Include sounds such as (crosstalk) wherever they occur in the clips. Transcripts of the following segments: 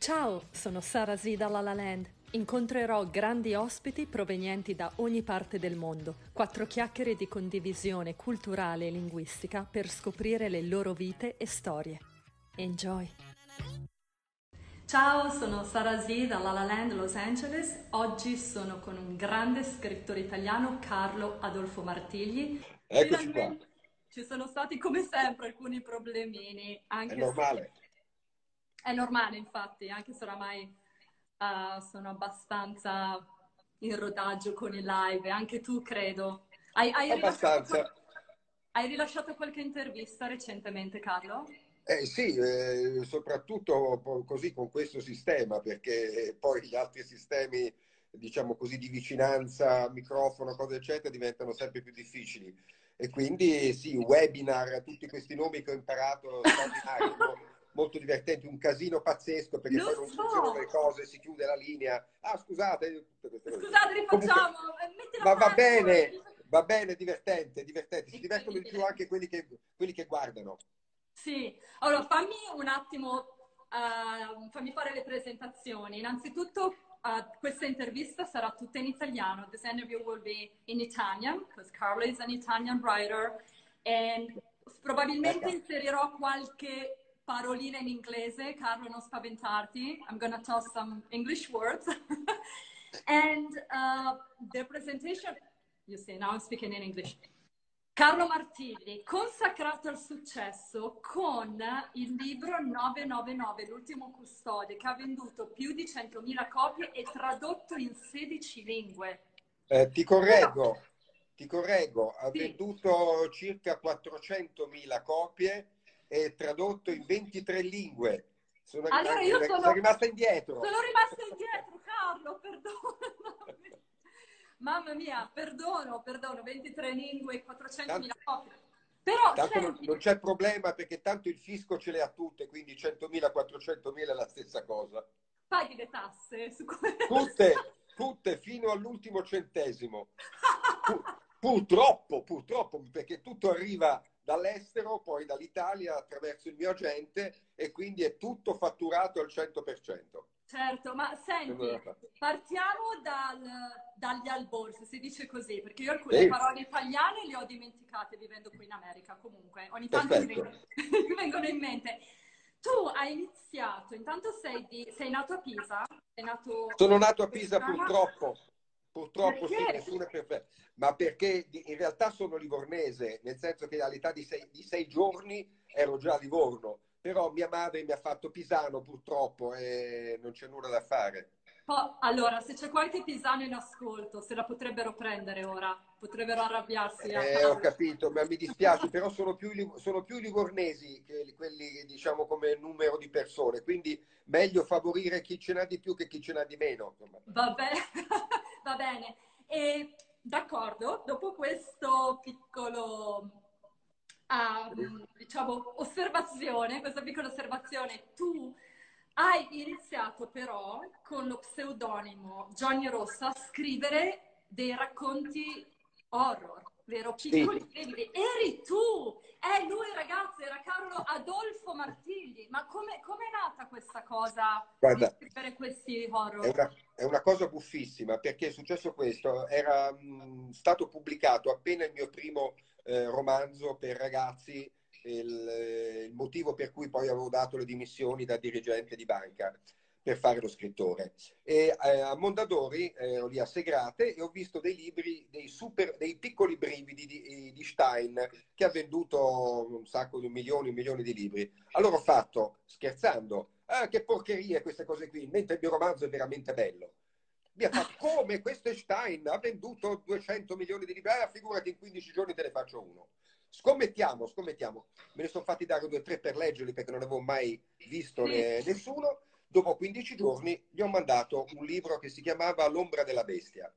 Ciao, sono Sara Z da La La Land. Incontrerò grandi ospiti provenienti da ogni parte del mondo. Quattro chiacchiere di condivisione culturale e linguistica per scoprire le loro vite e storie. Enjoy! Ciao, sono Sara Z da La La Land Los Angeles. Oggi sono con un grande scrittore italiano, Carlo Adolfo Martigli. Eccoci qua. Ci sono stati come sempre alcuni problemini. Anche È normale. Se... È normale, infatti, anche se oramai uh, sono abbastanza in rodaggio con i live, anche tu credo. Hai, hai abbastanza. Rilasciato, hai rilasciato qualche intervista recentemente, Carlo? Eh sì, eh, soprattutto così con questo sistema, perché poi gli altri sistemi, diciamo così, di vicinanza, microfono, cose eccetera, diventano sempre più difficili. E quindi sì, webinar, tutti questi nomi che ho imparato, molto divertenti, un casino pazzesco perché Lo poi non so. funzionano le cose, si chiude la linea. Ah, scusate, Scusate, rifacciamo. Comunque, ma va bene, va bene, divertente, divertente. Si divertono di più anche quelli che, quelli che guardano. Sì, allora fammi un attimo, uh, fammi fare le presentazioni. Innanzitutto uh, questa intervista sarà tutta in italiano. This interview will be in Italian, because Carlo is an Italian writer. And probabilmente Ecco. inserirò qualche parolina in inglese. Carlo, non spaventarti. I'm to toss some English words. (laughs) and uh, the presentation, you see, now I'm speaking in English. Carlo Martigli, consacrato al successo con il libro 999, l'ultimo custode, che ha venduto più di 100.000 copie e tradotto in 16 lingue. Eh, ti correggo, ti correggo, ha Sì. venduto circa 400.000 copie e tradotto in 23 lingue. Sono, Allora io sono- sono rimasta indietro. Sono rimasta indietro, Carlo, perdonami. (laughs) Mamma mia, perdono, perdono, 23 lingue e 400.000 copie. Però, Tanto non, senti, non c'è problema perché tanto il fisco ce le ha tutte, quindi 100.000, 400.000 è la stessa cosa. paghi le tasse su questo. Tutte, tutte fino all'ultimo centesimo. Pu- purtroppo, purtroppo, perché tutto arriva dall'estero, poi dall'Italia attraverso il mio agente e quindi è tutto fatturato al 100%. Certo, ma senti, partiamo dal, dagli albors, si dice così, perché io alcune Sì. parole italiane le ho dimenticate vivendo qui in America, comunque, ogni tanto mi vengono, (laughs) mi vengono in mente. Tu hai iniziato, intanto sei, di- sei nato a Pisa, sei nato... Sono nato a Pisa Toscana? Purtroppo, purtroppo sì, Perché? nessuno è perfetto, ma perché in realtà sono livornese, nel senso che all'età di sei, di sei giorni ero già a Livorno, però mia madre mi ha fatto pisano purtroppo e non c'è nulla da fare. Allora, se c'è qualche pisano in ascolto, se la potrebbero prendere ora, potrebbero arrabbiarsi. a Eh, ho capito, ma mi dispiace, però sono più, sono più livornesi che quelli, diciamo, come numero di persone, quindi meglio favorire chi ce n'ha di più che chi ce n'ha di meno. insomma. (laughs) Va bene. E d'accordo, dopo questo piccolo, ah, diciamo, osservazione, questa piccola osservazione, tu hai iniziato però con lo pseudonimo Johnny Rossa a scrivere dei racconti horror, vero? Sì. Piccoli libri. Eri tu! È lui, ragazzi, era Carlo Adolfo Martigli. Ma come come è nata questa cosa Guarda, di scrivere questi horror? È una, è una cosa buffissima perché è successo questo, era mh, stato pubblicato appena il mio primo eh, romanzo per ragazzi, il, eh, il motivo per cui poi avevo dato le dimissioni da dirigente di banca per fare lo scrittore. E eh, a Mondadori eh, ero lì a Segrate e ho visto dei libri, dei, super, dei piccoli brividi di, di Stein che ha venduto un sacco di milioni e milioni di libri. Allora ho fatto, scherzando, ah, che porcherie queste cose qui, mentre il mio romanzo è veramente bello. Mi ha fatto, come questo Stein, ha venduto 200 milioni di libri, ah, figurati in 15 giorni te ne faccio uno. Scommettiamo, scommettiamo. Me ne sono fatti dare due o tre per leggerli perché non avevo mai visto ne- nessuno. Dopo 15 giorni gli ho mandato un libro che si chiamava L'ombra della bestia.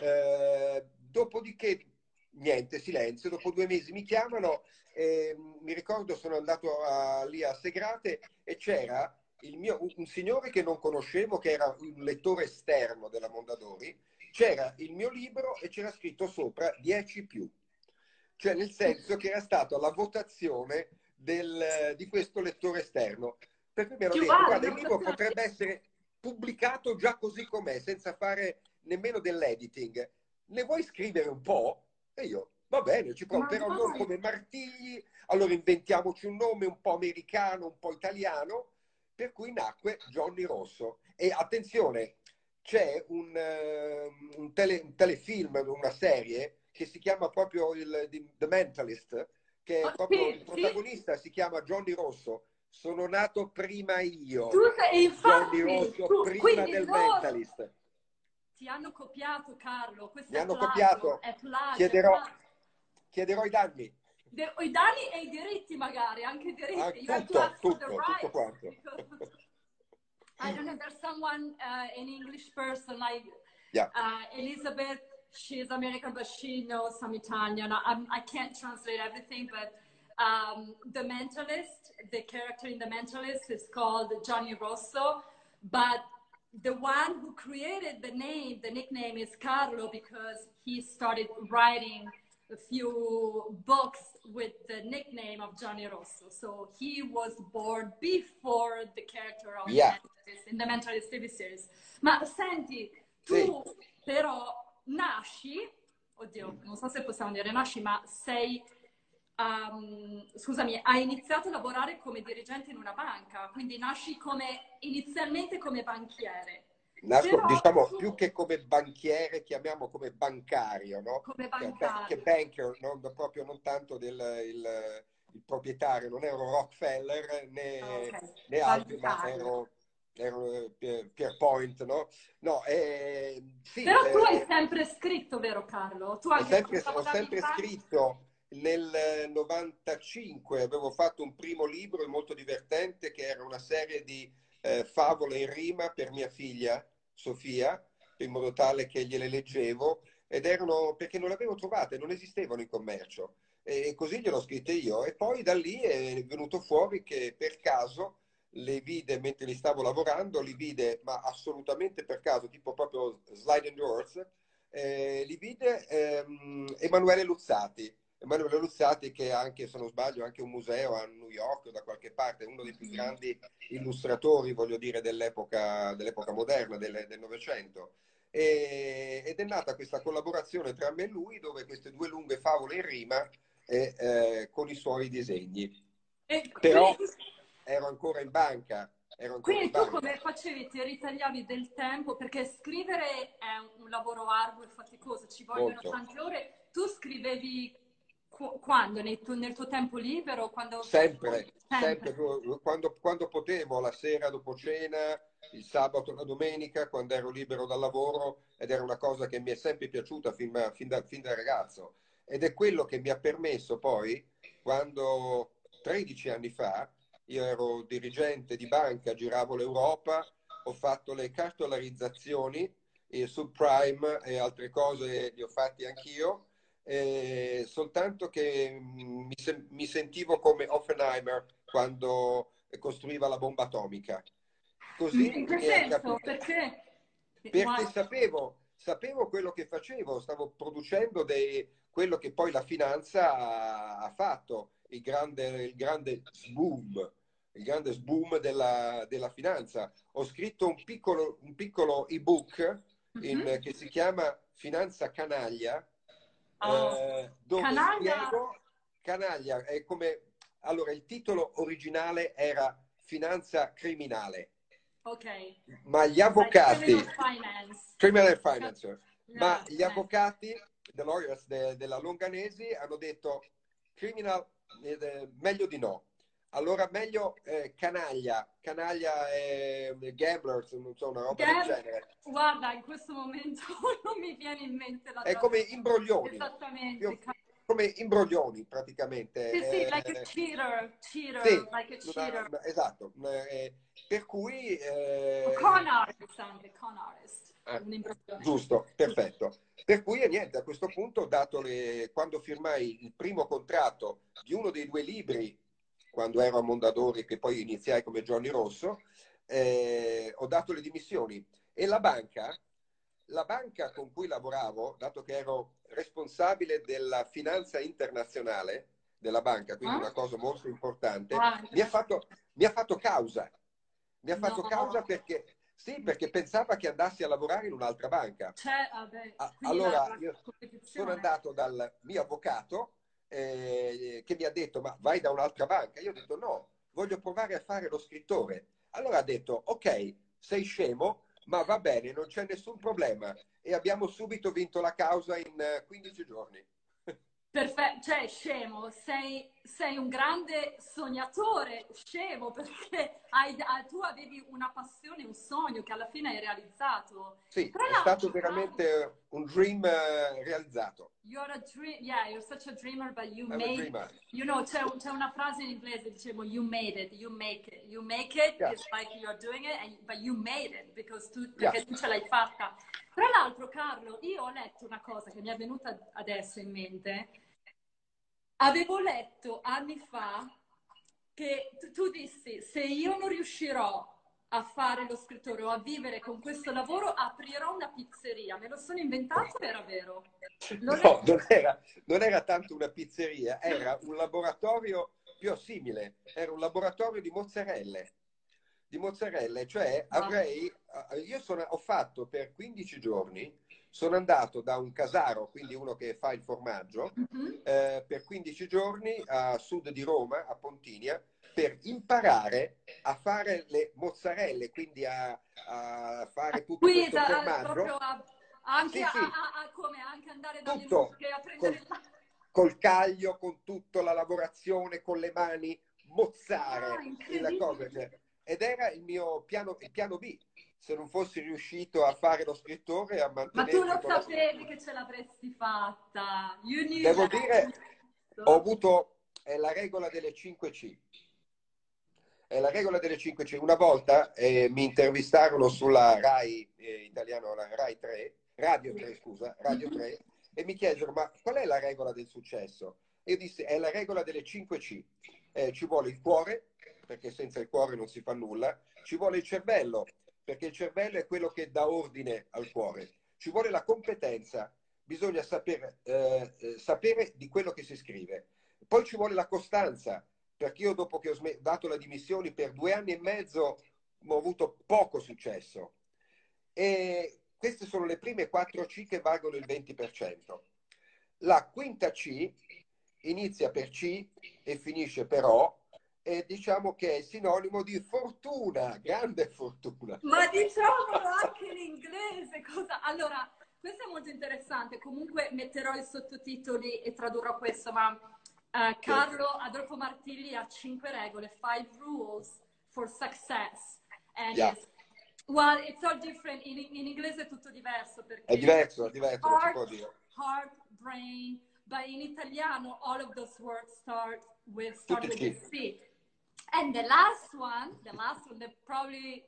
Eh, dopodiché, niente, silenzio. Dopo due mesi mi chiamano e mi ricordo sono andato a- lì a Segrate e c'era mio, un, un signore che non conoscevo, che era un lettore esterno della Mondadori, c'era il mio libro e c'era scritto sopra 10 più. Cioè nel senso che era stata la votazione del- di questo lettore esterno. Per cui mi hanno detto, guarda, il libro potrebbe essere pubblicato già così com'è, senza fare nemmeno dell'editing. Ne vuoi scrivere un po'? E io, va bene, ci provo, però non come Martigli, allora inventiamoci un nome un po' americano, un po' italiano, per cui nacque Johnny Rosso. E attenzione, c'è un, uh, un, tele, un telefilm, una serie, che si chiama proprio il, The Mentalist, che è proprio il protagonista, si chiama Johnny Rosso. Sono nato prima io. Tu, infatti, Johnny Rosso, tu, prima del loro... Mentalist. Ti hanno copiato, Carlo. Questo Mi hanno plagio, copiato. Plagio, chiederò, chiederò i danni. De, I danni e i diritti, magari, anche i diritti. Ah, tutto, tutto, tutto quanto. (laughs) I don't know, there's someone, uh, an English person, like yeah. uh, Elizabeth she's American, but she knows some Italian. I, I can't translate everything, but um, the Mentalist, the character in the Mentalist is called Johnny Rosso, but the one who created the name, the nickname is Carlo because he started writing a few books with the nickname of Johnny Rosso. So he was born before the character of yeah. Mentalist, in the Mentalist TV series. Ma senti, tu sì. però nasci, oddio, non so se possiamo dire nasci, ma sei, um, scusami, hai iniziato a lavorare come dirigente in una banca, quindi nasci come, inizialmente come banchiere. Nasco, Però, diciamo, tu... più che come banchiere, chiamiamo come bancario, no? Come bancario. Che, che banker, non, proprio non tanto del, il, il proprietario, non ero Rockefeller né, okay. né altri, ma ero ero Pierpoint, no? No, eh, sì, Però tu eh, hai sempre scritto, vero Carlo? Tu hai sempre, ho sempre scritto. Nel 95 avevo fatto un primo libro molto divertente che era una serie di eh, favole in rima per mia figlia Sofia, in modo tale che gliele leggevo ed erano perché non le avevo trovate, non esistevano in commercio. E così gliel'ho scritte io e poi da lì è venuto fuori che per caso le vide mentre li stavo lavorando, li vide, ma assolutamente per caso, tipo proprio slide and doors, eh, li vide ehm, Emanuele Luzzati. Emanuele Luzzati che anche, se non sbaglio, anche un museo a New York o da qualche parte, uno dei più grandi illustratori, voglio dire, dell'epoca, dell'epoca moderna, del Novecento. ed è nata questa collaborazione tra me e lui, dove queste due lunghe favole in rima e, eh, con i suoi disegni. E Però ero ancora in banca. Ancora Quindi in tu banca. come facevi? Ti ritagliavi del tempo? Perché scrivere è un lavoro arduo e faticoso, ci vogliono Molto. tante ore. Tu scrivevi quando? Nel tuo, nel tuo, tempo libero? Quando... Sempre, sempre. sempre. Quando, quando, potevo, la sera dopo cena, il sabato, la domenica, quando ero libero dal lavoro, ed era una cosa che mi è sempre piaciuta fin, fin, da, fin da ragazzo. Ed è quello che mi ha permesso poi, quando 13 anni fa, io ero dirigente di banca, giravo l'Europa, ho fatto le cartolarizzazioni, subprime e altre cose li ho fatti anch'io, eh, soltanto che mi, se- mi, sentivo come Oppenheimer quando costruiva la bomba atomica. Così In che senso? Perché? Perché sapevo, sapevo quello che facevo, stavo producendo dei, quello che poi la finanza ha, ha fatto, il grande, il grande boom il grande boom della, della finanza. Ho scritto un piccolo, un piccolo ebook in, mm-hmm. che si chiama Finanza Canaglia, oh. eh, dove canaglia. spiego canaglia è come allora il titolo originale era Finanza criminale. Ok. Ma gli avvocati like criminal finance. Criminal finance. No, ma gli avvocati the lawyers de, della Longanesi hanno detto criminal eh, meglio di no allora meglio eh, canaglia, canaglia e gamblers, non so, una roba Gam- del genere. Guarda, in questo momento (laughs) non mi viene in mente la È come imbroglioni. Esattamente. Io, come imbroglioni praticamente. Sì, sì, eh, like a cheater, cheater, sì, like a cheater. Una, esatto, eh, per cui... Eh, con artist anche, con artist. Eh, giusto, perfetto. Per cui niente, a questo punto, dato le, quando firmai il primo contratto di uno dei due libri quando ero a Mondadori, che poi iniziai come Johnny Rosso, eh, ho dato le dimissioni. E la banca, la banca con cui lavoravo, dato che ero responsabile della finanza internazionale della banca, quindi ah? una cosa molto importante, ah, mi, ha fatto, mi, ha fatto, causa. Mi ha fatto No. causa perché, sì, perché pensava che andassi a lavorare in un'altra banca. C'è, vabbè, Ah, allora. Sono andato dal mio avvocato eh, che mi ha detto, ma vai da un'altra banca? Io ho detto, no, voglio provare a fare lo scrittore. Allora ha detto, ok, sei scemo, ma va bene, non c'è nessun problema. E abbiamo subito vinto la causa in eh, 15 giorni. Perfetto, cioè scemo, sei, sei un grande sognatore, scemo, perché hai- ah, tu avevi una passione, un sogno che alla fine hai realizzato. Sì, Tra è stato veramente un dream eh, realizzato. You're a dream, yeah, you're such a dreamer, but you I'm made dreamer. You know, c'è, c'è una frase in inglese, dicevo, you made it, you make it. You make it, Yeah. it's like you're doing it, and, but you made it, because tu, Yeah. perché tu ce l'hai fatta. Tra l'altro, Carlo, io ho letto una cosa che mi è venuta adesso in mente. Avevo letto anni fa che tu, dissi, se io non riuscirò a fare lo scrittore o a vivere con questo lavoro, aprirò una pizzeria. Me lo sono inventato o era vero? Lo No, non era, non era tanto una pizzeria, era un laboratorio più simile, era un laboratorio di mozzarelle. Di mozzarelle, cioè Ah. avrei, io sono, ho fatto per 15 giorni, sono andato da un casaro, quindi uno che fa il formaggio, Mhm. eh, per 15 giorni a sud di Roma, a Pontinia, per imparare a fare le mozzarelle, quindi a, a fare tutto Qui questo da- formaggio. a- anche, Sì, a, sì. a- come, anche andare dalle Tutto. mucche a prendere Col- il col caglio, con tutta la lavorazione, con le mani, mozzare Ah, la cosa. Ed era il mio piano, il piano B. Se non fossi riuscito a fare lo scrittore, a Ma mantenere... tu lo sapevi che ce l'avresti fatta. Devo dire, Ho avuto è la regola delle 5C. È la regola delle 5C. Una volta eh, mi intervistarono sulla Rai eh, italiano, la Rai 3, Radio 3, scusa, Radio 3, e mi chiesero, ma qual è la regola del successo? E io dissi, è la regola delle 5C. Eh, ci vuole il cuore, perché senza il cuore non si fa nulla, ci vuole il cervello, perché il cervello è quello che dà ordine al cuore, ci vuole la competenza, bisogna sapere, eh, eh, sapere di quello che si scrive. Poi ci vuole la costanza, perché io dopo che ho dato le dimissioni per due anni e mezzo ho avuto poco successo. E queste sono le prime quattro C che valgono il 20%. La quinta C inizia per C e finisce per O e diciamo che è sinonimo di fortuna, grande fortuna. Ma diciamolo anche in inglese. Cosa... Allora, questo è molto interessante. Comunque metterò i sottotitoli e tradurrò questo, ma eh, Carlo Adolfo Martilli ha cinque regole, five rules for success. And Yeah. it's, well, it's all different. In, in inglese è tutto diverso. Perché È diverso, è diverso, non si può heart, dire. heart, brain, but in italiano all of those words start with start Tutti with C. And the last one, the last one that probably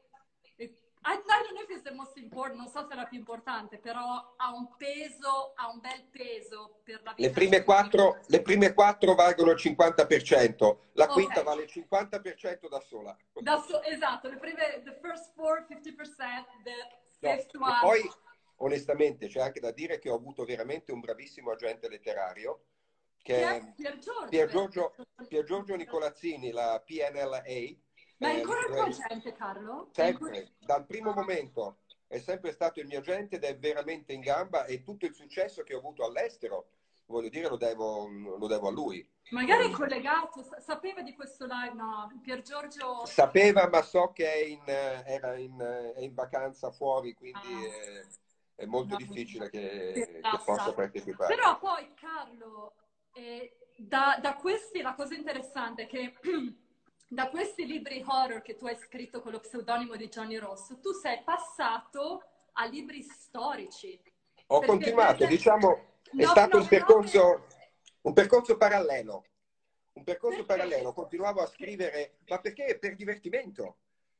I, don't know if it's the most important, non so se è la più importante, però ha un peso, ha un bel peso per la vita. Le prime, quattro, le prime quattro valgono il 50%, la Ok. quinta vale il 50% da sola. Da so- esatto, le prime, the first four, 50%, the No, fifth e one. poi, onestamente, c'è anche da dire che ho avuto veramente un bravissimo agente letterario, che? Pier Giorgio. Pier Giorgio, Pier Giorgio Nicolazzini, la PNLA. Ma è eh, ancora libraista. agente, Carlo? È ancora- Sempre, dal primo momento è sempre stato il mio agente ed è veramente in gamba e tutto il successo che ho avuto all'estero, voglio dire, lo devo, lo devo a lui. Magari è collegato, sa- sapeva di questo live, no? Pier Giorgio... Sapeva, ma so che è in, eh, era in, eh, è in vacanza fuori, quindi Ah. è, è molto No. difficile che, che possa partecipare. Però poi, Carlo, eh, da, da questi, la cosa interessante è che (clears throat) da questi libri horror che tu hai scritto con lo pseudonimo di Johnny Rosso, tu sei passato a libri storici. Ho Perché- continuato, perché- diciamo, è No, stato no, un percorso, un percorso parallelo. Un percorso Perché? parallelo, continuavo a scrivere, ma perché? Per divertimento.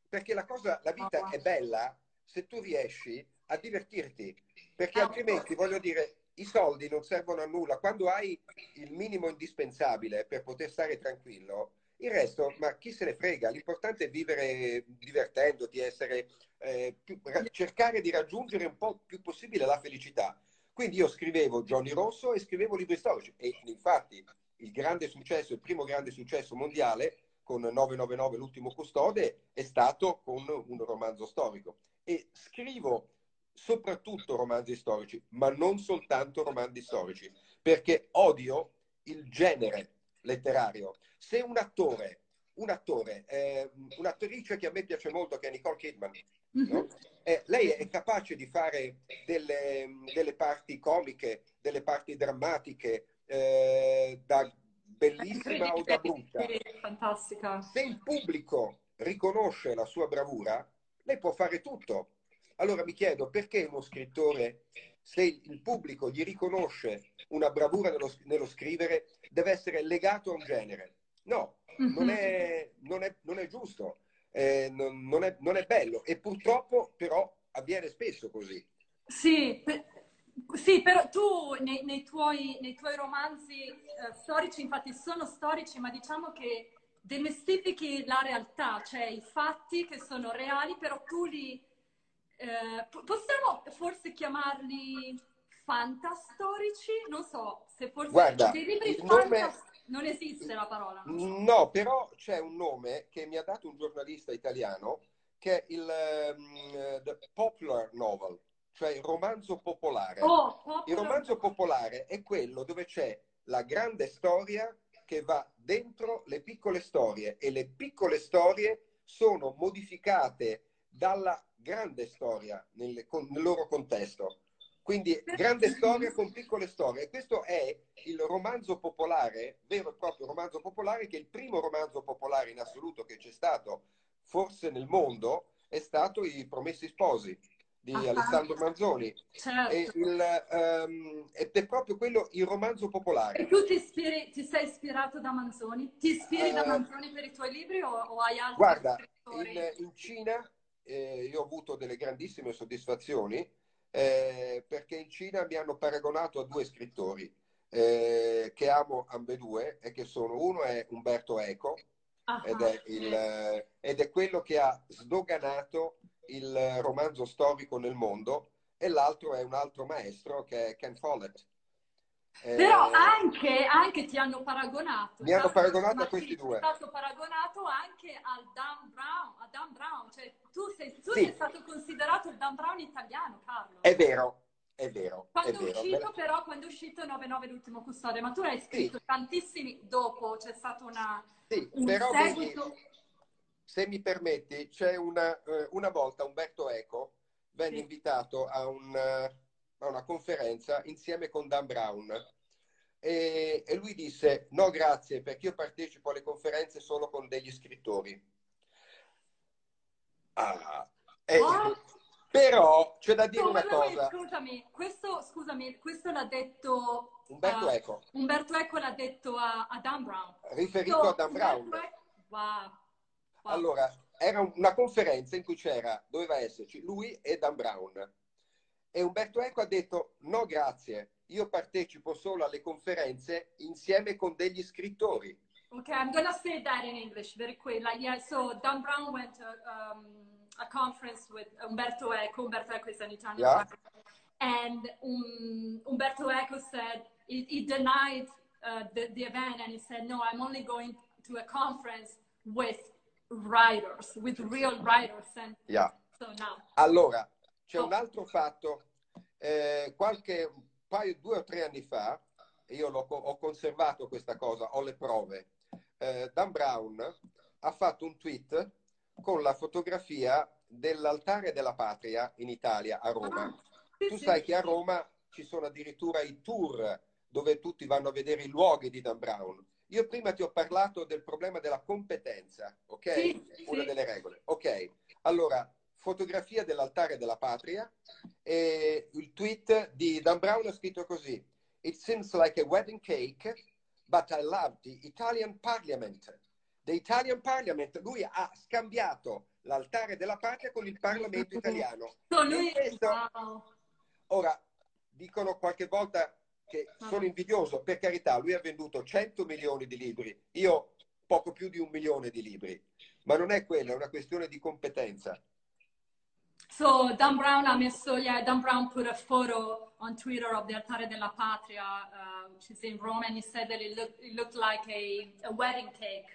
Perché la cosa, la vita Ah. è bella se tu riesci a divertirti, perché Ah. altrimenti, voglio dire, i soldi non servono a nulla. Quando hai il minimo indispensabile per poter stare tranquillo, il resto, ma chi se ne frega? L'importante è vivere divertendoti, essere, eh, più- cercare di raggiungere un po' più possibile la felicità. Quindi io scrivevo Johnny Rosso e scrivevo libri storici e infatti il grande successo, il primo grande successo mondiale con 999 l'ultimo custode è stato con un romanzo storico. E scrivo soprattutto romanzi storici, ma non soltanto romanzi storici, perché odio il genere letterario. Se un attore, un attore, eh, un'attrice che a me piace molto, che è Nicole Kidman, no? Mhm. eh, lei è capace di fare delle, delle parti comiche, delle parti drammatiche, eh, da bellissima o da brutta. Fantastica. Se il pubblico riconosce la sua bravura, lei può fare tutto. Allora mi chiedo perché uno scrittore, se il pubblico gli riconosce una bravura nello, nello scrivere, deve essere legato a un genere. No, non, è, (laughs) non, è, non è, giusto, eh, non, non, è, non è bello e purtroppo però avviene spesso così. Sì, sì, però tu nei, nei, tuoi, nei tuoi, romanzi eh, storici, infatti sono storici, ma diciamo che demestifichi la realtà, cioè i fatti che sono reali, però tu li... Eh, possiamo forse chiamarli fantastorici? Non so, se forse... Guarda, dei libri nome... Non esiste la parola. No, però c'è un nome che mi ha dato un giornalista italiano che è il um, the popular novel cioè il romanzo popolare. Oh, il romanzo popolare è quello dove c'è la grande storia che va dentro le piccole storie e le piccole storie sono modificate dalla grande storia nel, con, nel loro contesto. Quindi grande storia con piccole storie. E questo è il romanzo popolare, vero e proprio romanzo popolare, che è il primo romanzo popolare in assoluto che c'è stato, forse nel mondo, è stato I Promessi Sposi di uh-huh. Alessandro Manzoni. Certo. Il, um, ed è proprio quello il romanzo popolare. E tu ti, ispiri, ti sei ispirato da Manzoni? Ti ispiri uh, da eh, Manzoni per i tuoi libri o, o hai altri Guarda, in, in, Cina eh, io ho avuto delle grandissime soddisfazioni eh, perché in Cina mi hanno paragonato a due scrittori eh, che amo ambedue e che sono uno è Umberto Eco uh-huh. ed, è il, ed è quello che ha sdoganato il romanzo storico nel mondo e l'altro è un altro maestro che è Ken Follett. Eh, Però anche, anche, ti hanno paragonato. Mi hanno paragonato a questi due. È stato paragonato anche al Dan Brown. A Dan Brown. Cioè, tu, sei, tu sì. sei stato considerato il Dan Brown italiano, Carlo. È vero, è vero. Quando è, vero. uscito, però, quando è uscito 9-9 l'ultimo custode, ma tu l'hai scritto sì. tantissimi dopo, c'è stato una, sì, un però seguito. Vedi, se mi permetti, c'è una, eh, una volta Umberto Eco venne sì. invitato a, un, a, una conferenza insieme con Dan Brown e, e, lui disse no grazie perché io partecipo alle conferenze solo con degli scrittori. Ah, e, oh. Però c'è da dire no, una cosa. Scusami, questo, scusami, questo l'ha detto Umberto uh, Eco. Umberto Eco l'ha detto a, a Dan Brown. Riferito so, a Dan Brown. Wow. Allora, era una conferenza in cui c'era, doveva esserci lui e Dan Brown. E Umberto Eco ha detto no grazie, io partecipo solo alle conferenze insieme con degli scrittori. Ok, I'm gonna say that in English very quick. Like, yeah, so Dan Brown went to um, a conference with Umberto Eco. Umberto Eco is an Italian yeah. And um, Umberto Eco said, he, he denied uh, the, the event and he said, no, I'm only going to a conference with writers, with real writers. And yeah. so now. Allora, c'è oh. un altro fatto. Eh, qualche paio, due o tre anni fa, io ho conservato questa cosa, ho le prove. Eh, Dan Brown ha fatto un tweet con la fotografia dell'altare della patria in Italia, a Roma. Ah, sì, tu sì. sai che a Roma ci sono addirittura i tour dove tutti vanno a vedere i luoghi di Dan Brown. Io prima ti ho parlato del problema della competenza, ok? Sì, Una sì. delle regole. Ok, allora, fotografia dell'altare della patria e il tweet di Dan Brown ha scritto così. It seems like a wedding cake, but I love the Italian Parliament. The Italian Parliament, lui ha scambiato l'altare della patria con il Parlamento italiano. Questo... Ora, dicono qualche volta che sono invidioso, per carità, lui ha venduto 100 milioni di libri, io poco più di un milione di libri, ma non è quella, è una questione di competenza. So Dan Brown ha messo, yeah, Dan Brown put a photo on Twitter of the Altare della Patria, uh, which is in Rome, and he said that it looked, it looked like a, a wedding cake.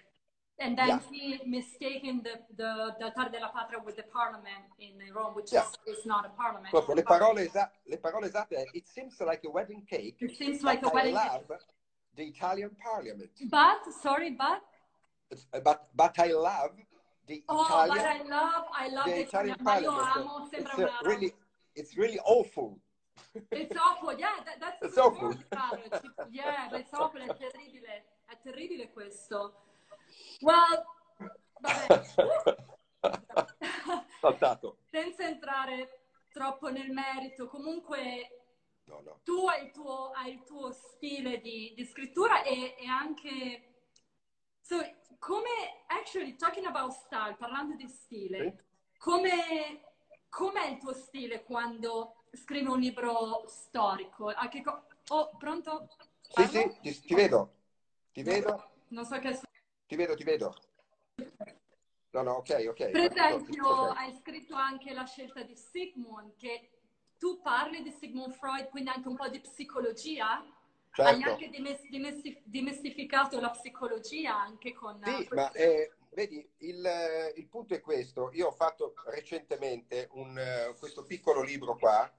and then Yeah. he mistaken the, the, the Altar della Patria with the parliament in Rome, which Yeah. is, is not a parliament. Proprio le parole, esa- le parole esatte It seems like a wedding cake, It seems like a wedding. Love the Italian parliament. But, sorry, but, But, but I love the oh, Italian, but I love, I love the the Italian io parliament. amo, It's, uh, really, it's really awful. It's awful, yeah, that, that's It's awful. It's- Yeah, it's awful, è terribile, è terribile questo. Well, vabbè, Saltato. (laughs) senza entrare troppo nel merito, comunque No, no. tu hai il tuo, hai il tuo stile di, di scrittura e, e anche... So, come, actually, talking about style, parlando di stile, Sì. come, com'è il tuo stile quando scrivi un libro storico? Co- oh, pronto? Sì, Parlo? sì, ti, ti vedo. Ti vedo, Non so che... ti vedo, ti vedo. No, no, ok, ok. Per esempio, tutto ok. hai scritto anche la scelta di Sigmund, che tu parli di Sigmund Freud, quindi anche un po' di psicologia. Hai Certo. anche dimes- dimesti- dimestificato la psicologia anche con... Sì, ma eh, vedi, il, il punto è questo. Io ho fatto recentemente un, questo piccolo libro qua,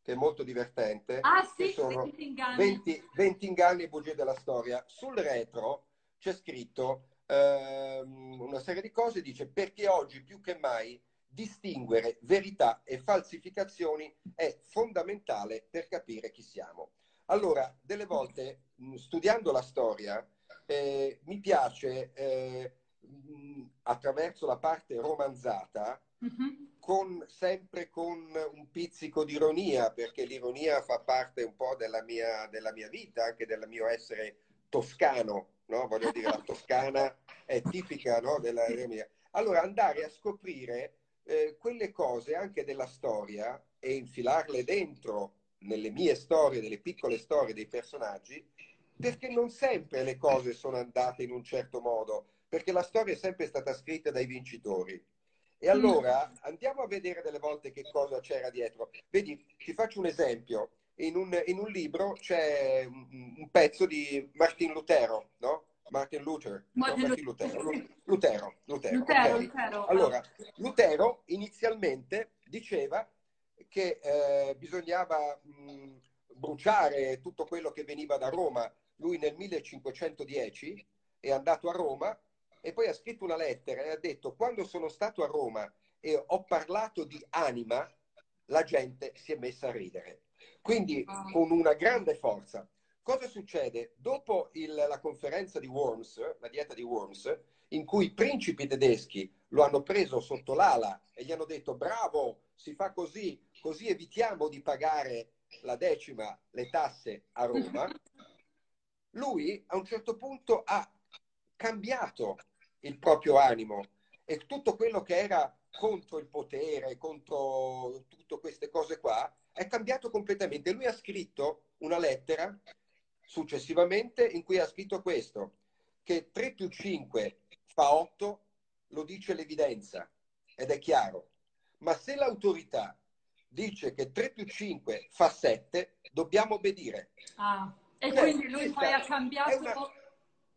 che è molto divertente. Ah sì, sono 20 inganni. 20, 20 inganni e bugie della storia. Sul retro c'è scritto ehm, una serie di cose, dice perché oggi più che mai distinguere verità e falsificazioni è fondamentale per capire chi siamo. Allora, delle volte, mh, studiando la storia, eh, mi piace, eh, attraverso la parte romanzata, Mhm. con, sempre con un pizzico di ironia, perché l'ironia fa parte un po' della mia, della mia vita, anche del mio essere toscano, no? Voglio dire, la toscana è tipica no? della, della mia. Allora, andare a scoprire eh, quelle cose anche della storia e infilarle dentro nelle mie storie, nelle piccole storie dei personaggi, perché non sempre le cose sono andate in un certo modo, perché la storia è sempre stata scritta dai vincitori. E allora andiamo a vedere delle volte che cosa c'era dietro. Vedi, ti faccio un esempio. In un, in un libro c'è un, un pezzo di Martin Lutero, no? Martin Luther. no, Martin Martin Lutero. Lu- Lutero. Lutero, Lutero, ok. Lutero. Allora, Lutero inizialmente diceva che eh, bisognava mh, bruciare tutto quello che veniva da Roma. Lui nel 1510 è andato a Roma e poi ha scritto una lettera e ha detto quando sono stato a Roma e ho parlato di anima, la gente si è messa a ridere. Quindi Ah. con una grande forza. Cosa succede? Dopo il- la conferenza di Worms, la dieta di Worms, in cui i principi tedeschi lo hanno preso sotto l'ala e gli hanno detto bravo, si fa così, così evitiamo di pagare la decima, le tasse a Roma, (laughs) lui a un certo punto ha cambiato il proprio animo e tutto quello che era contro il potere, contro tutte queste cose qua, è cambiato completamente. Lui ha scritto una lettera successivamente in cui ha scritto questo, che 3 più 5 fa 8, lo dice l'evidenza ed è chiaro. Ma se l'autorità dice che 3 più 5 fa 7, dobbiamo obbedire. Ah, E Cioè, quindi lui poi ha è cambiato... una-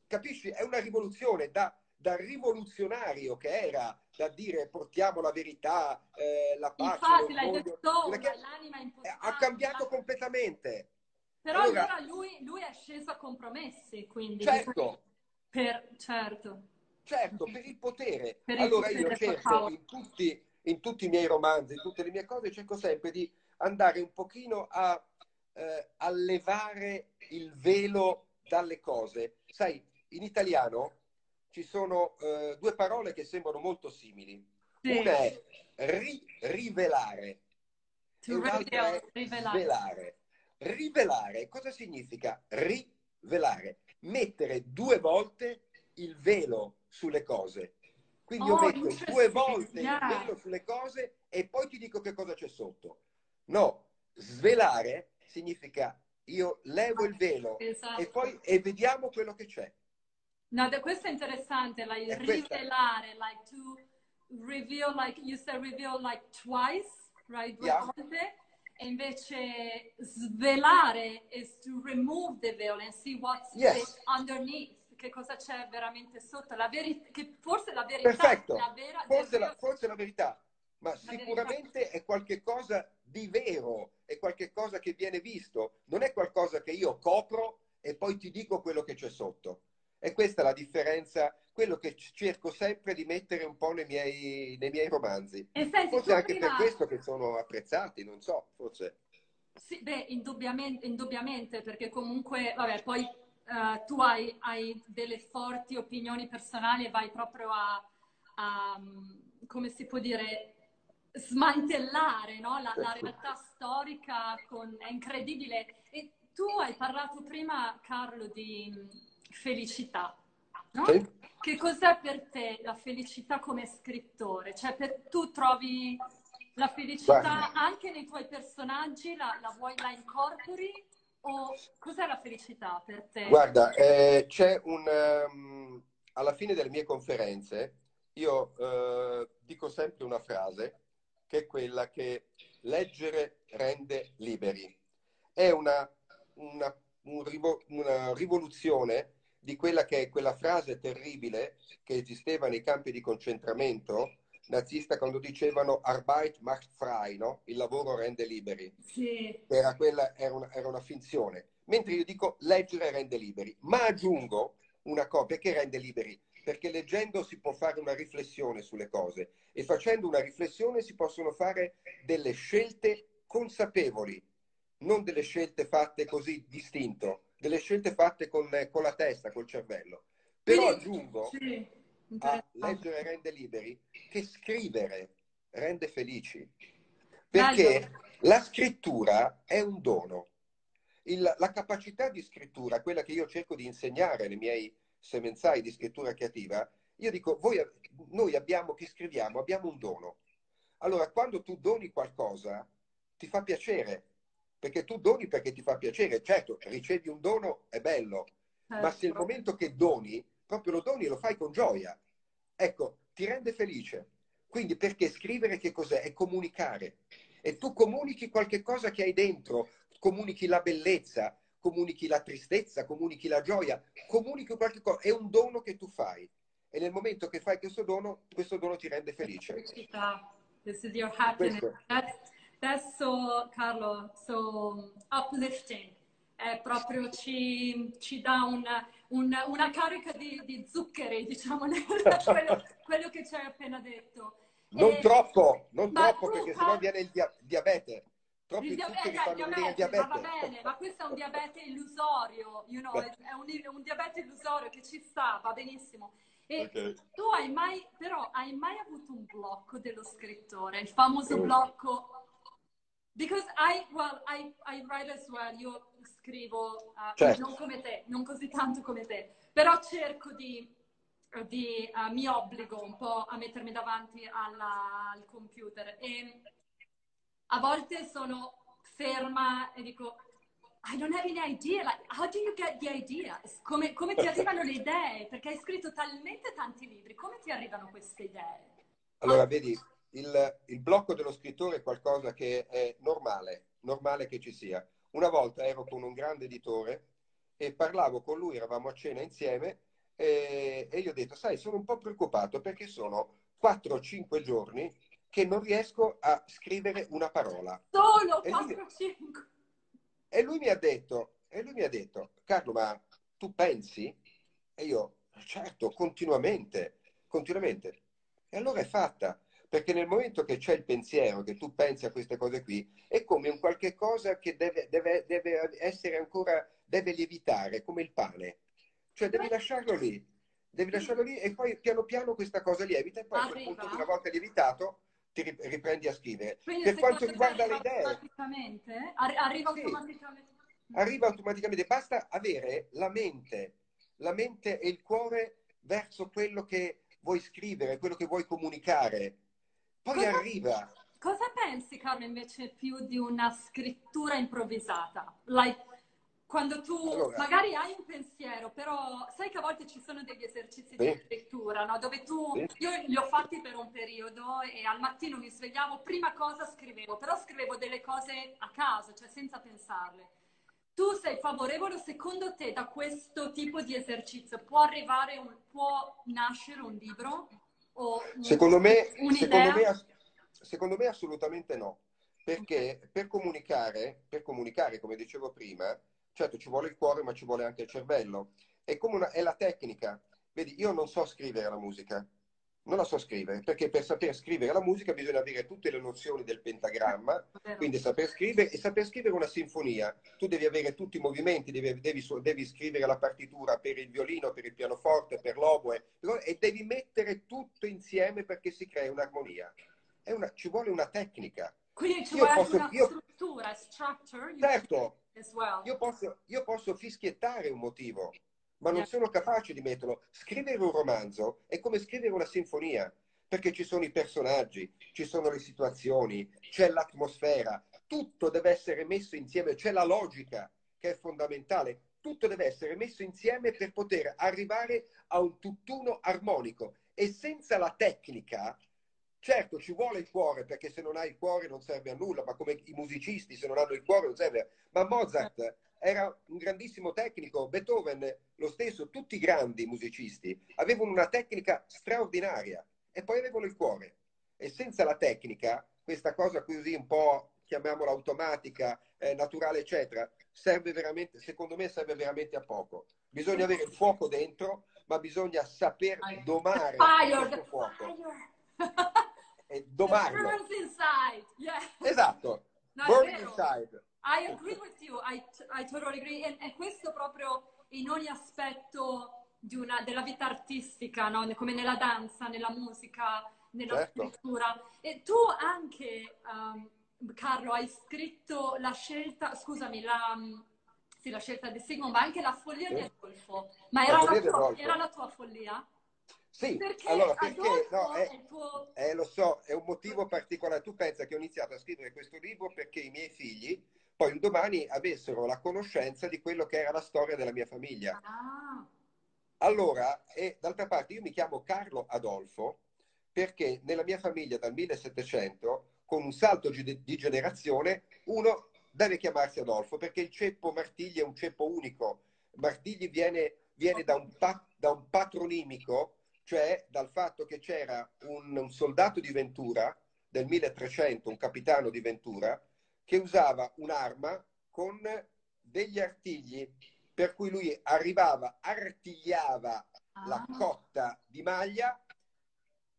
capisci? È una rivoluzione da, da rivoluzionario che era da dire portiamo la verità, eh, la pace. Infatti, l'hai l'orgoglio, detto, perché l'anima impostata. ha cambiato completamente. Però Allora- allora lui, lui è sceso a compromessi, quindi... Certo, Per, certo. Certo, per il potere. Per il allora io potere, per cerco in tutti, in tutti i miei romanzi, in tutte le mie cose, cerco sempre di andare un pochino a, eh, a levare il velo dalle cose. Sai, in italiano ci sono eh, due parole che sembrano molto simili. Sì. Una è ri- rivelare To e un'altra è rivelare. svelare. Rivelare cosa significa? Rivelare, mettere due volte il velo sulle cose. Quindi Oh, io metto due volte il velo sulle cose e poi ti dico che cosa c'è sotto. No, svelare significa io levo il velo Esatto. e poi e vediamo quello che c'è. No, questo è interessante, like, È questa. rivelare, like to reveal, like you said reveal like twice, right? Due Yeah. volte. E invece svelare is to remove the veil and see what's Yes. underneath. Che cosa c'è veramente sotto, la veri- che forse la verità Perfetto, la vera, forse, la, forse la verità, ma La sicuramente è qualcosa di vero, è qualcosa che viene visto, non è qualcosa che io copro e poi ti dico quello che c'è sotto. E questa è la differenza, quello che cerco sempre di mettere un po' nei miei, nei miei romanzi. Senti, Forse anche prima- per questo che sono apprezzati, non so, forse. Sì, beh, indubbiamente, indubbiamente, perché comunque, vabbè, poi eh, tu hai, hai delle forti opinioni personali e vai proprio a, a, come si può dire, smantellare no? la, la realtà storica, con, è incredibile. E tu hai parlato prima, Carlo, di felicità, no? Sì. Che cos'è per te la felicità come scrittore? Cioè, per, tu trovi la felicità Guarda. anche nei tuoi personaggi, la, la vuoi, la incorpori? O cos'è la felicità per te? Guarda, eh, c'è un... ehm, alla fine delle mie conferenze io eh, dico sempre una frase che è quella che leggere rende liberi. È una, una, un una rivoluzione di quella che è quella frase terribile che esisteva nei campi di concentramento nazista quando dicevano Arbeit macht frei, no? Il lavoro rende liberi Sì, era, quella, era, una, era una finzione. Mentre io dico leggere rende liberi, ma aggiungo una cosa perché rende liberi? Perché leggendo si può fare una riflessione sulle cose e facendo una riflessione si possono fare delle scelte consapevoli, non delle scelte fatte così distinto, delle scelte fatte con, con la testa, col cervello. Però aggiungo sì, a leggere rende liberi che scrivere rende felici. Perché Bello. la scrittura è un dono. Il- la capacità di scrittura, quella che io cerco di insegnare nei miei semenzai di scrittura creativa, io dico, voi, noi abbiamo, che scriviamo, abbiamo un dono. Allora, quando tu doni qualcosa, ti fa piacere, perché tu doni perché ti fa piacere. Certo, ricevi un dono, è bello, ma se il Certo. momento che doni, proprio lo doni e lo fai con gioia, ecco, ti rende felice. Quindi perché scrivere che cos'è? È comunicare. E tu comunichi qualche cosa che hai dentro, comunichi la bellezza, comunichi la tristezza, comunichi la gioia, comunichi qualche cosa, è un dono che tu fai. E nel momento che fai questo dono, questo dono ti rende felice. This is your happiness. That's, that's so, Carlo, so uplifting. È proprio ci, ci dà una, una, una carica di, di zuccheri, diciamo, (laughs) nel- quello, quello che ci hai appena detto. Non E- troppo, non troppo, perché sennò viene il dia- diabete. Troppi Il eh, venire il diabete, ma va diabete. bene, ma questo è un diabete illusorio, you know, è un, un diabete illusorio che ci sta, va benissimo. E Ok. tu hai mai, però, hai mai avuto un blocco dello scrittore, il famoso Mm. blocco? Because I, well, I, I write as well, io scrivo, uh, Certo. non come te, non così tanto come te, però cerco di, di uh, mi obbligo un po' a mettermi davanti alla- al computer e a volte sono ferma e dico I don't have any idea, like, how do you get the ideas? Come, come ti arrivano le idee? Perché hai scritto talmente tanti libri, come ti arrivano queste idee? Allora, vedi, il, il blocco dello scrittore è qualcosa che è normale, normale che ci sia. Una volta ero con un grande editore e parlavo con lui, eravamo a cena insieme e, e gli ho detto, sai, sono un po' preoccupato perché sono 4-5 giorni che non riesco a scrivere una parola. Solo E lui- 4-5. E lui mi ha detto, e lui mi ha detto, Carlo, ma tu pensi? E io, certo, continuamente, continuamente. E allora è fatta, perché nel momento che c'è il pensiero, che tu pensi a queste cose qui, è come un qualche cosa che deve, deve- deve essere ancora, deve lievitare, come il pane. Cioè devi lasciarlo lì, devi lasciarlo lì e poi piano piano questa cosa lievita e poi a quel Arriva. punto, una volta lievitato, ti ri- riprendi a scrivere. Quindi Per quanto riguarda le idee, automaticamente? Arri- arriva Sì. automaticamente? arriva automaticamente, basta avere la mente, la mente e il cuore verso quello che vuoi scrivere, quello che vuoi comunicare. Poi Cosa- arriva. Cosa pensi, Carlo, invece più di una scrittura improvvisata? Like, quando tu Allora. magari hai un pensiero, però sai che a volte ci sono degli esercizi di Sì. scrittura, no? Dove tu, Sì. io li ho fatti per un periodo e al mattino mi svegliavo, prima cosa scrivevo, però scrivevo delle cose a caso, cioè senza pensarle. tu sei favorevole secondo te da questo tipo di esercizio può arrivare, un, può nascere un libro? O secondo, me, secondo, me, secondo me assolutamente no, perché per comunicare, per comunicare, come dicevo prima, certo ci vuole il cuore ma ci vuole anche il cervello, è come una, è la tecnica. Vedi, io non so scrivere la musica, non la so scrivere, perché per saper scrivere la musica bisogna avere tutte le nozioni del pentagramma, quindi saper scrivere e saper scrivere una sinfonia. Tu devi avere tutti i movimenti, devi, devi, devi scrivere la partitura per il violino, per il pianoforte, per l'oboe, e devi mettere tutto insieme perché si crea un'armonia. Una, ci vuole una tecnica. Quindi ci io vuole posso, una io, struttura, structure. Certo, well. io, posso, io posso fischiettare un motivo, ma non sono capace di metterlo. Scrivere un romanzo è come scrivere una sinfonia, perché ci sono i personaggi, ci sono le situazioni, c'è l'atmosfera, tutto deve essere messo insieme, c'è la logica che è fondamentale, tutto deve essere messo insieme per poter arrivare a un tutt'uno armonico e senza la tecnica Certo, ci vuole il cuore, perché se non hai il cuore non serve a nulla, ma come i musicisti, se non hanno il cuore non serve. A... Ma Mozart era un grandissimo tecnico, Beethoven lo stesso, tutti i grandi musicisti avevano una tecnica straordinaria e poi avevano il cuore. E senza la tecnica, questa cosa così un po', chiamiamola automatica, eh, naturale, eccetera, serve veramente, secondo me serve veramente a poco. Bisogna avere il fuoco dentro, ma bisogna saper domare questo fuoco. e domarlo. Inside. Yeah. Esatto. No, Burn inside. I agree with you, I, I totally agree. E, e, questo proprio in ogni aspetto una, della vita artistica, no? come nella danza, nella musica, nella certo. scrittura. E tu anche, um, Carlo, hai scritto la scelta, scusami, la, sì, la scelta di Sigmund, ma anche la follia sì. di Adolfo. Ma era la, tua, era la tua follia? Sì, perché allora perché no, è, tuo... eh, lo so, è un motivo particolare. Tu pensa che ho iniziato a scrivere questo libro perché i miei figli poi un domani avessero la conoscenza di quello che era la storia della mia famiglia. Ah. Allora, e d'altra parte io mi chiamo Carlo Adolfo perché nella mia famiglia dal 1700, con un salto di generazione, uno deve chiamarsi Adolfo perché il ceppo Martigli è un ceppo unico. Martigli viene, viene da, un da, un patronimico, cioè dal fatto che c'era un, un soldato di Ventura del 1300, un capitano di Ventura, che usava un'arma con degli artigli per cui lui arrivava, artigliava ah. la cotta di maglia,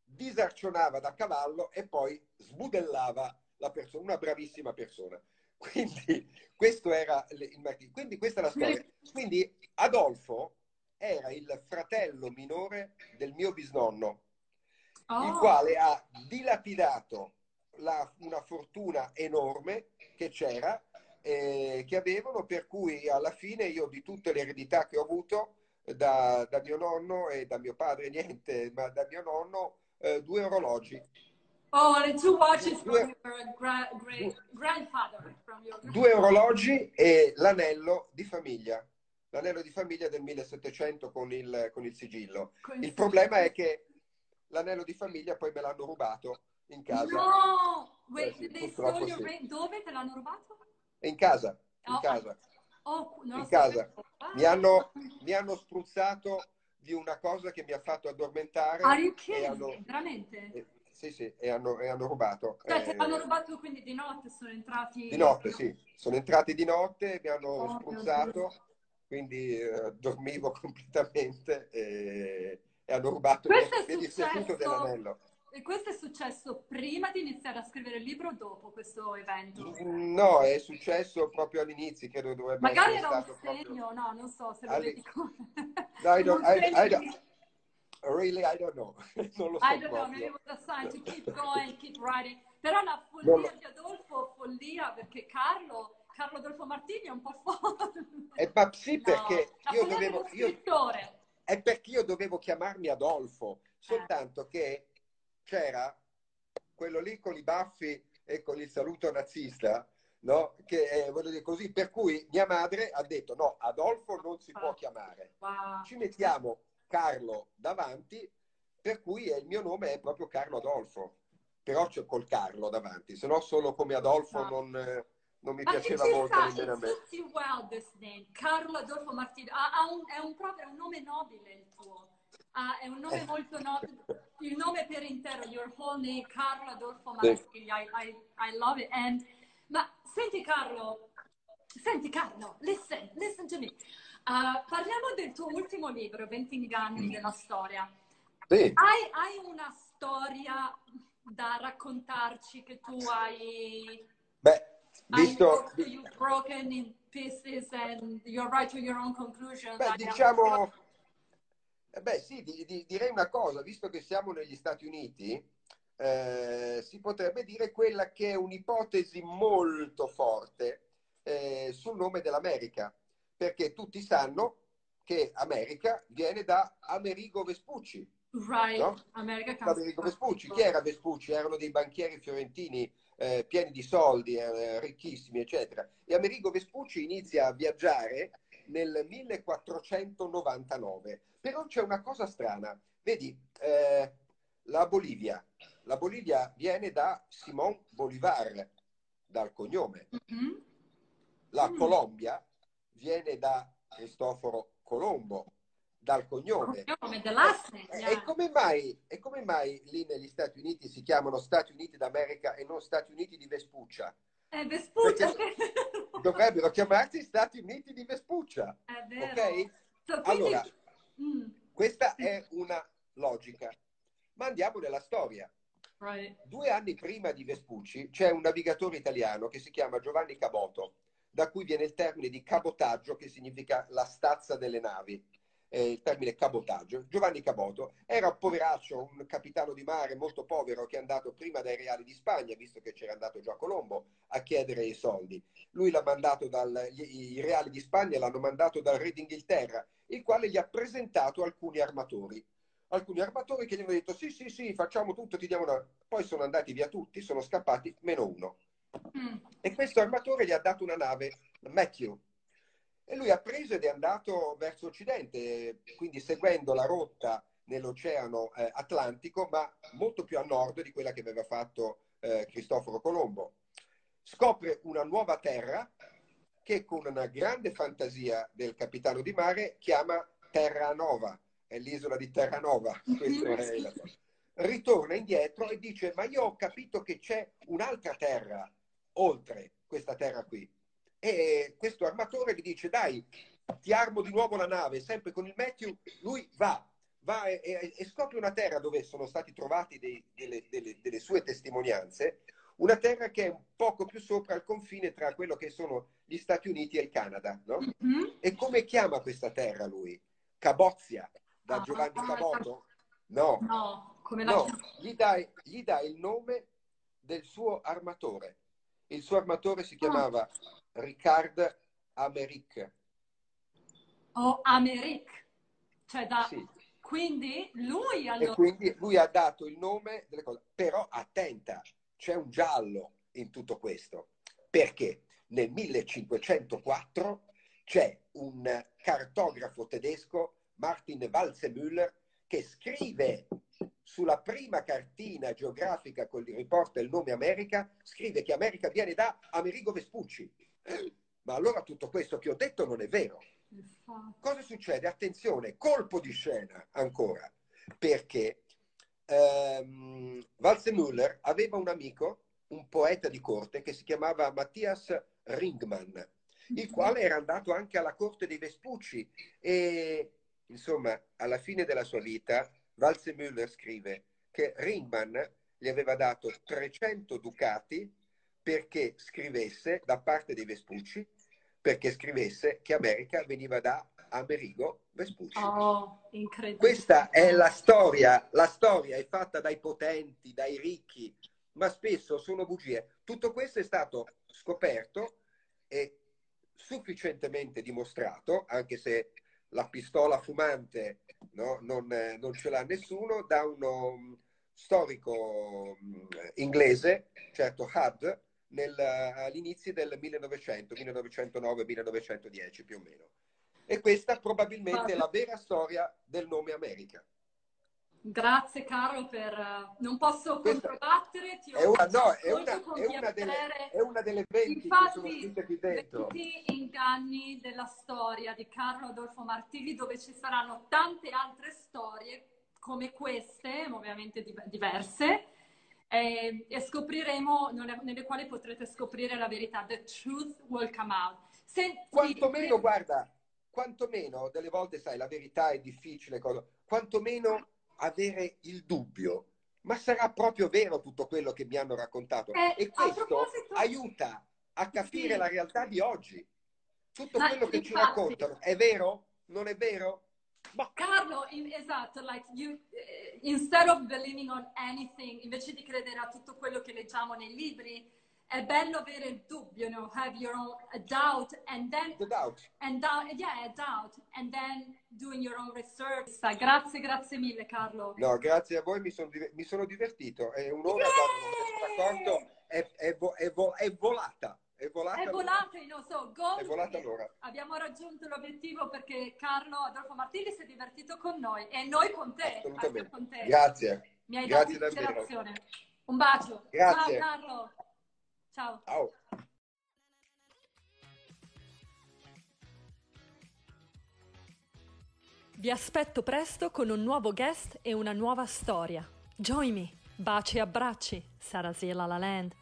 disarcionava da cavallo e poi sbudellava la persona, una bravissima persona. (laughs) Quindi questo era il martirio. Quindi questa è la storia. Quindi Adolfo era il fratello minore del mio bisnonno, oh. il quale ha dilapidato la, una fortuna enorme che c'era, eh, che avevano, per cui alla fine io di tutte le eredità che ho avuto da, da mio nonno e da mio padre (laughs) niente, ma da mio nonno eh, due orologi. Oh, and two watches due, from your gra- great grandfather. From your due orologi e l'anello di famiglia. L'anello di famiglia del 1700 con il, con il sigillo. Con il problema è che l'anello di famiglia poi me l'hanno rubato in casa. No! Wait, eh, sì, sì. Dove te l'hanno rubato? In casa, in oh, casa. Oh, in casa. Mi hanno, mi hanno spruzzato di una cosa che mi ha fatto addormentare. Are you kidding? Hanno, Veramente? Eh, sì, sì, e hanno, e hanno rubato. Cioè, eh, hanno rubato quindi di notte, sono entrati... Di notte, sì. Sono entrati di notte, mi hanno oh, spruzzato, quindi eh, dormivo (laughs) completamente e, e hanno rubato Questo il successo... dell'anello. E questo è successo prima di iniziare a scrivere il libro o dopo questo evento? No, è successo proprio all'inizio, credo dovrebbe Magari era un segno, proprio... no, non so se lo vedi come... (laughs) No, I (laughs) don't, I, I don't... Really, I don't know. (laughs) non lo so I don't proprio. know, maybe it was a sign to keep going, keep writing. Però la follia lo... di Adolfo, follia, perché Carlo, Carlo Adolfo Martini è un po' forte. Eh, ma sì, perché no, io dovevo... Io... È perché io dovevo chiamarmi Adolfo, soltanto eh. che c'era quello lì con i baffi e con il saluto nazista, no? Che è, voglio dire così, per cui mia madre ha detto no, Adolfo non si può chiamare. Ci mettiamo Carlo davanti, per cui il mio nome è proprio Carlo Adolfo. Però c'è col Carlo davanti, se no solo come Adolfo non, non mi piaceva molto nemmeno a me. Tutti well. Carlo Adolfo Martini. Ha, un, è un, proprio un nome nobile il tuo. Ah, è un nome molto nobile. Il nome per intero, your whole name, Carlo Adolfo Martini. I, I, I love it. And, ma senti Carlo, senti Carlo, listen, listen to me. Uh, parliamo del tuo ultimo libro, 20 inganni della storia. Sì. Hai, hai una storia da raccontarci che tu hai... Beh, visto... You've broken in pieces and you're right to your own conclusion. Beh, diciamo... Eh beh, sì, di, di, direi una cosa, visto che siamo negli Stati Uniti, eh, si potrebbe dire quella che è un'ipotesi molto forte eh, sul nome dell'America, perché tutti sanno che America viene da Amerigo Vespucci. Right, no? Amerigo Vespucci. Chi era Vespucci? Erano dei banchieri fiorentini eh, pieni di soldi, eh, ricchissimi, eccetera. E Amerigo Vespucci inizia a viaggiare nel 1499. Però c'è una cosa strana. Vedi, eh, la Bolivia. La Bolivia viene da Simón Bolívar, dal cognome. Mm-hmm. La Colombia viene da Cristoforo Colombo, dal cognome. cognome e, e, come mai, e come mai lì negli Stati Uniti si chiamano Stati Uniti d'America e non Stati Uniti di Vespuccia? È Vespuccia. (laughs) dovrebbero chiamarsi Stati Uniti di Vespuccia. È vero. Ok? So, quindi... Allora, mm. questa è una logica. Ma andiamo nella storia. Right. Due anni prima di Vespucci c'è un navigatore italiano che si chiama Giovanni Caboto, da cui viene il termine di cabotaggio, che significa la stazza delle navi. Eh, il termine cabotaggio. Giovanni Caboto era un poveraccio, un capitano di mare molto povero che è andato prima dai reali di Spagna, visto che c'era andato già Colombo, a chiedere i soldi. Lui l'ha mandato dal, i reali di Spagna l'hanno mandato dal re d'Inghilterra, il quale gli ha presentato alcuni armatori alcuni armatori che gli hanno detto sì, sì, sì, facciamo tutto, ti diamo una... Poi sono andati via tutti, sono scappati, meno uno. Mm. E questo armatore gli ha dato una nave, Matthew. E lui ha preso ed è andato verso occidente, quindi seguendo la rotta nell'Oceano eh, Atlantico, ma molto più a nord di quella che aveva fatto eh, Cristoforo Colombo. Scopre una nuova terra che con una grande fantasia del capitano di mare chiama Terra Nova è l'isola di Terranova. (laughs) Ritorna indietro e dice: Ma io ho capito che c'è un'altra terra oltre questa terra qui. E questo armatore gli dice: Dai, ti armo di nuovo la nave, sempre con il Matthew. Lui va, va e, e, e scopre una terra dove sono stati trovati dei, delle, delle, delle sue testimonianze. Una terra che è un poco più sopra il confine tra quello che sono gli Stati Uniti e il Canada, no? Mm-hmm. E come chiama questa terra lui? Cabozia da ah, Giovanni Caboto? No. No, come la... no gli, dai, gli dai il nome del suo armatore. Il suo armatore si chiamava ah. Ricard Americ. Oh, Americ. Cioè da... Sì. Quindi lui allora... E quindi lui ha dato il nome delle cose. Però attenta, c'è un giallo in tutto questo. Perché nel 1504 c'è un cartografo tedesco Martin Walzemüller, che scrive sulla prima cartina geografica con cui riporta il nome America, scrive che America viene da Amerigo Vespucci. Ma allora tutto questo che ho detto non è vero. Cosa succede? Attenzione, colpo di scena ancora, perché ehm, Walzemüller aveva un amico, un poeta di corte, che si chiamava Mattias Ringman, il quale era andato anche alla corte dei Vespucci e Insomma, alla fine della sua vita, Walzemüller scrive che Ringman gli aveva dato 300 ducati perché scrivesse da parte dei Vespucci, perché scrivesse che America veniva da Amerigo Vespucci. Oh, incredibile. Questa è la storia. La storia è fatta dai potenti, dai ricchi, ma spesso sono bugie. Tutto questo è stato scoperto e sufficientemente dimostrato, anche se la pistola fumante no? non, non, ce l'ha nessuno, da uno storico mm, inglese, certo Hudd, nel, all'inizio del 1900, 1909-1910 più o meno. E questa probabilmente è la vera storia del nome America. Grazie Carlo per... Non posso Questa controbattere, ti è una, no, è una, con è una delle, è una delle 20 che sono Infatti, scritte qui dentro. 20 inganni della storia di Carlo Adolfo Martilli, dove ci saranno tante altre storie come queste, ovviamente di- diverse, e, e scopriremo, nelle, quali potrete scoprire la verità. The truth will come out. Senti, Quantomeno, guarda, quantomeno, delle volte, sai, la verità è difficile, cosa- quantomeno avere il dubbio. Ma sarà proprio vero tutto quello che mi hanno raccontato? Eh, e questo proposito- aiuta a capire Sì. la realtà di oggi. Tutto Ma quello che ci raccontano è vero? Non è vero? Ma Carlo, in- esatto, like you, eh, instead of believing on anything, invece di credere a tutto quello che leggiamo nei libri, è bello avere il dubbio, you know, have your own doubt and then the doubt. and doubt, yeah, a doubt and then doing your own research. Grazie, grazie mille, Carlo. No, grazie a voi, mi sono, div- mi sono divertito. È un'ora, guarda, non sono accorto, è, è vo- è vo- è volata. È volata. È l'ora. volato, you know, so go. È volata l'ora. Abbiamo raggiunto l'obiettivo perché Carlo Adolfo Martilli si è divertito con noi e noi con te. Assolutamente. con te. Grazie. Mi hai Grazie dato davvero. ispirazione. Un bacio. Grazie. Ciao Carlo. Ciao. Ciao. Vi aspetto presto con un nuovo guest e una nuova storia. Join me. Baci e abbracci. Sarasiela La Land.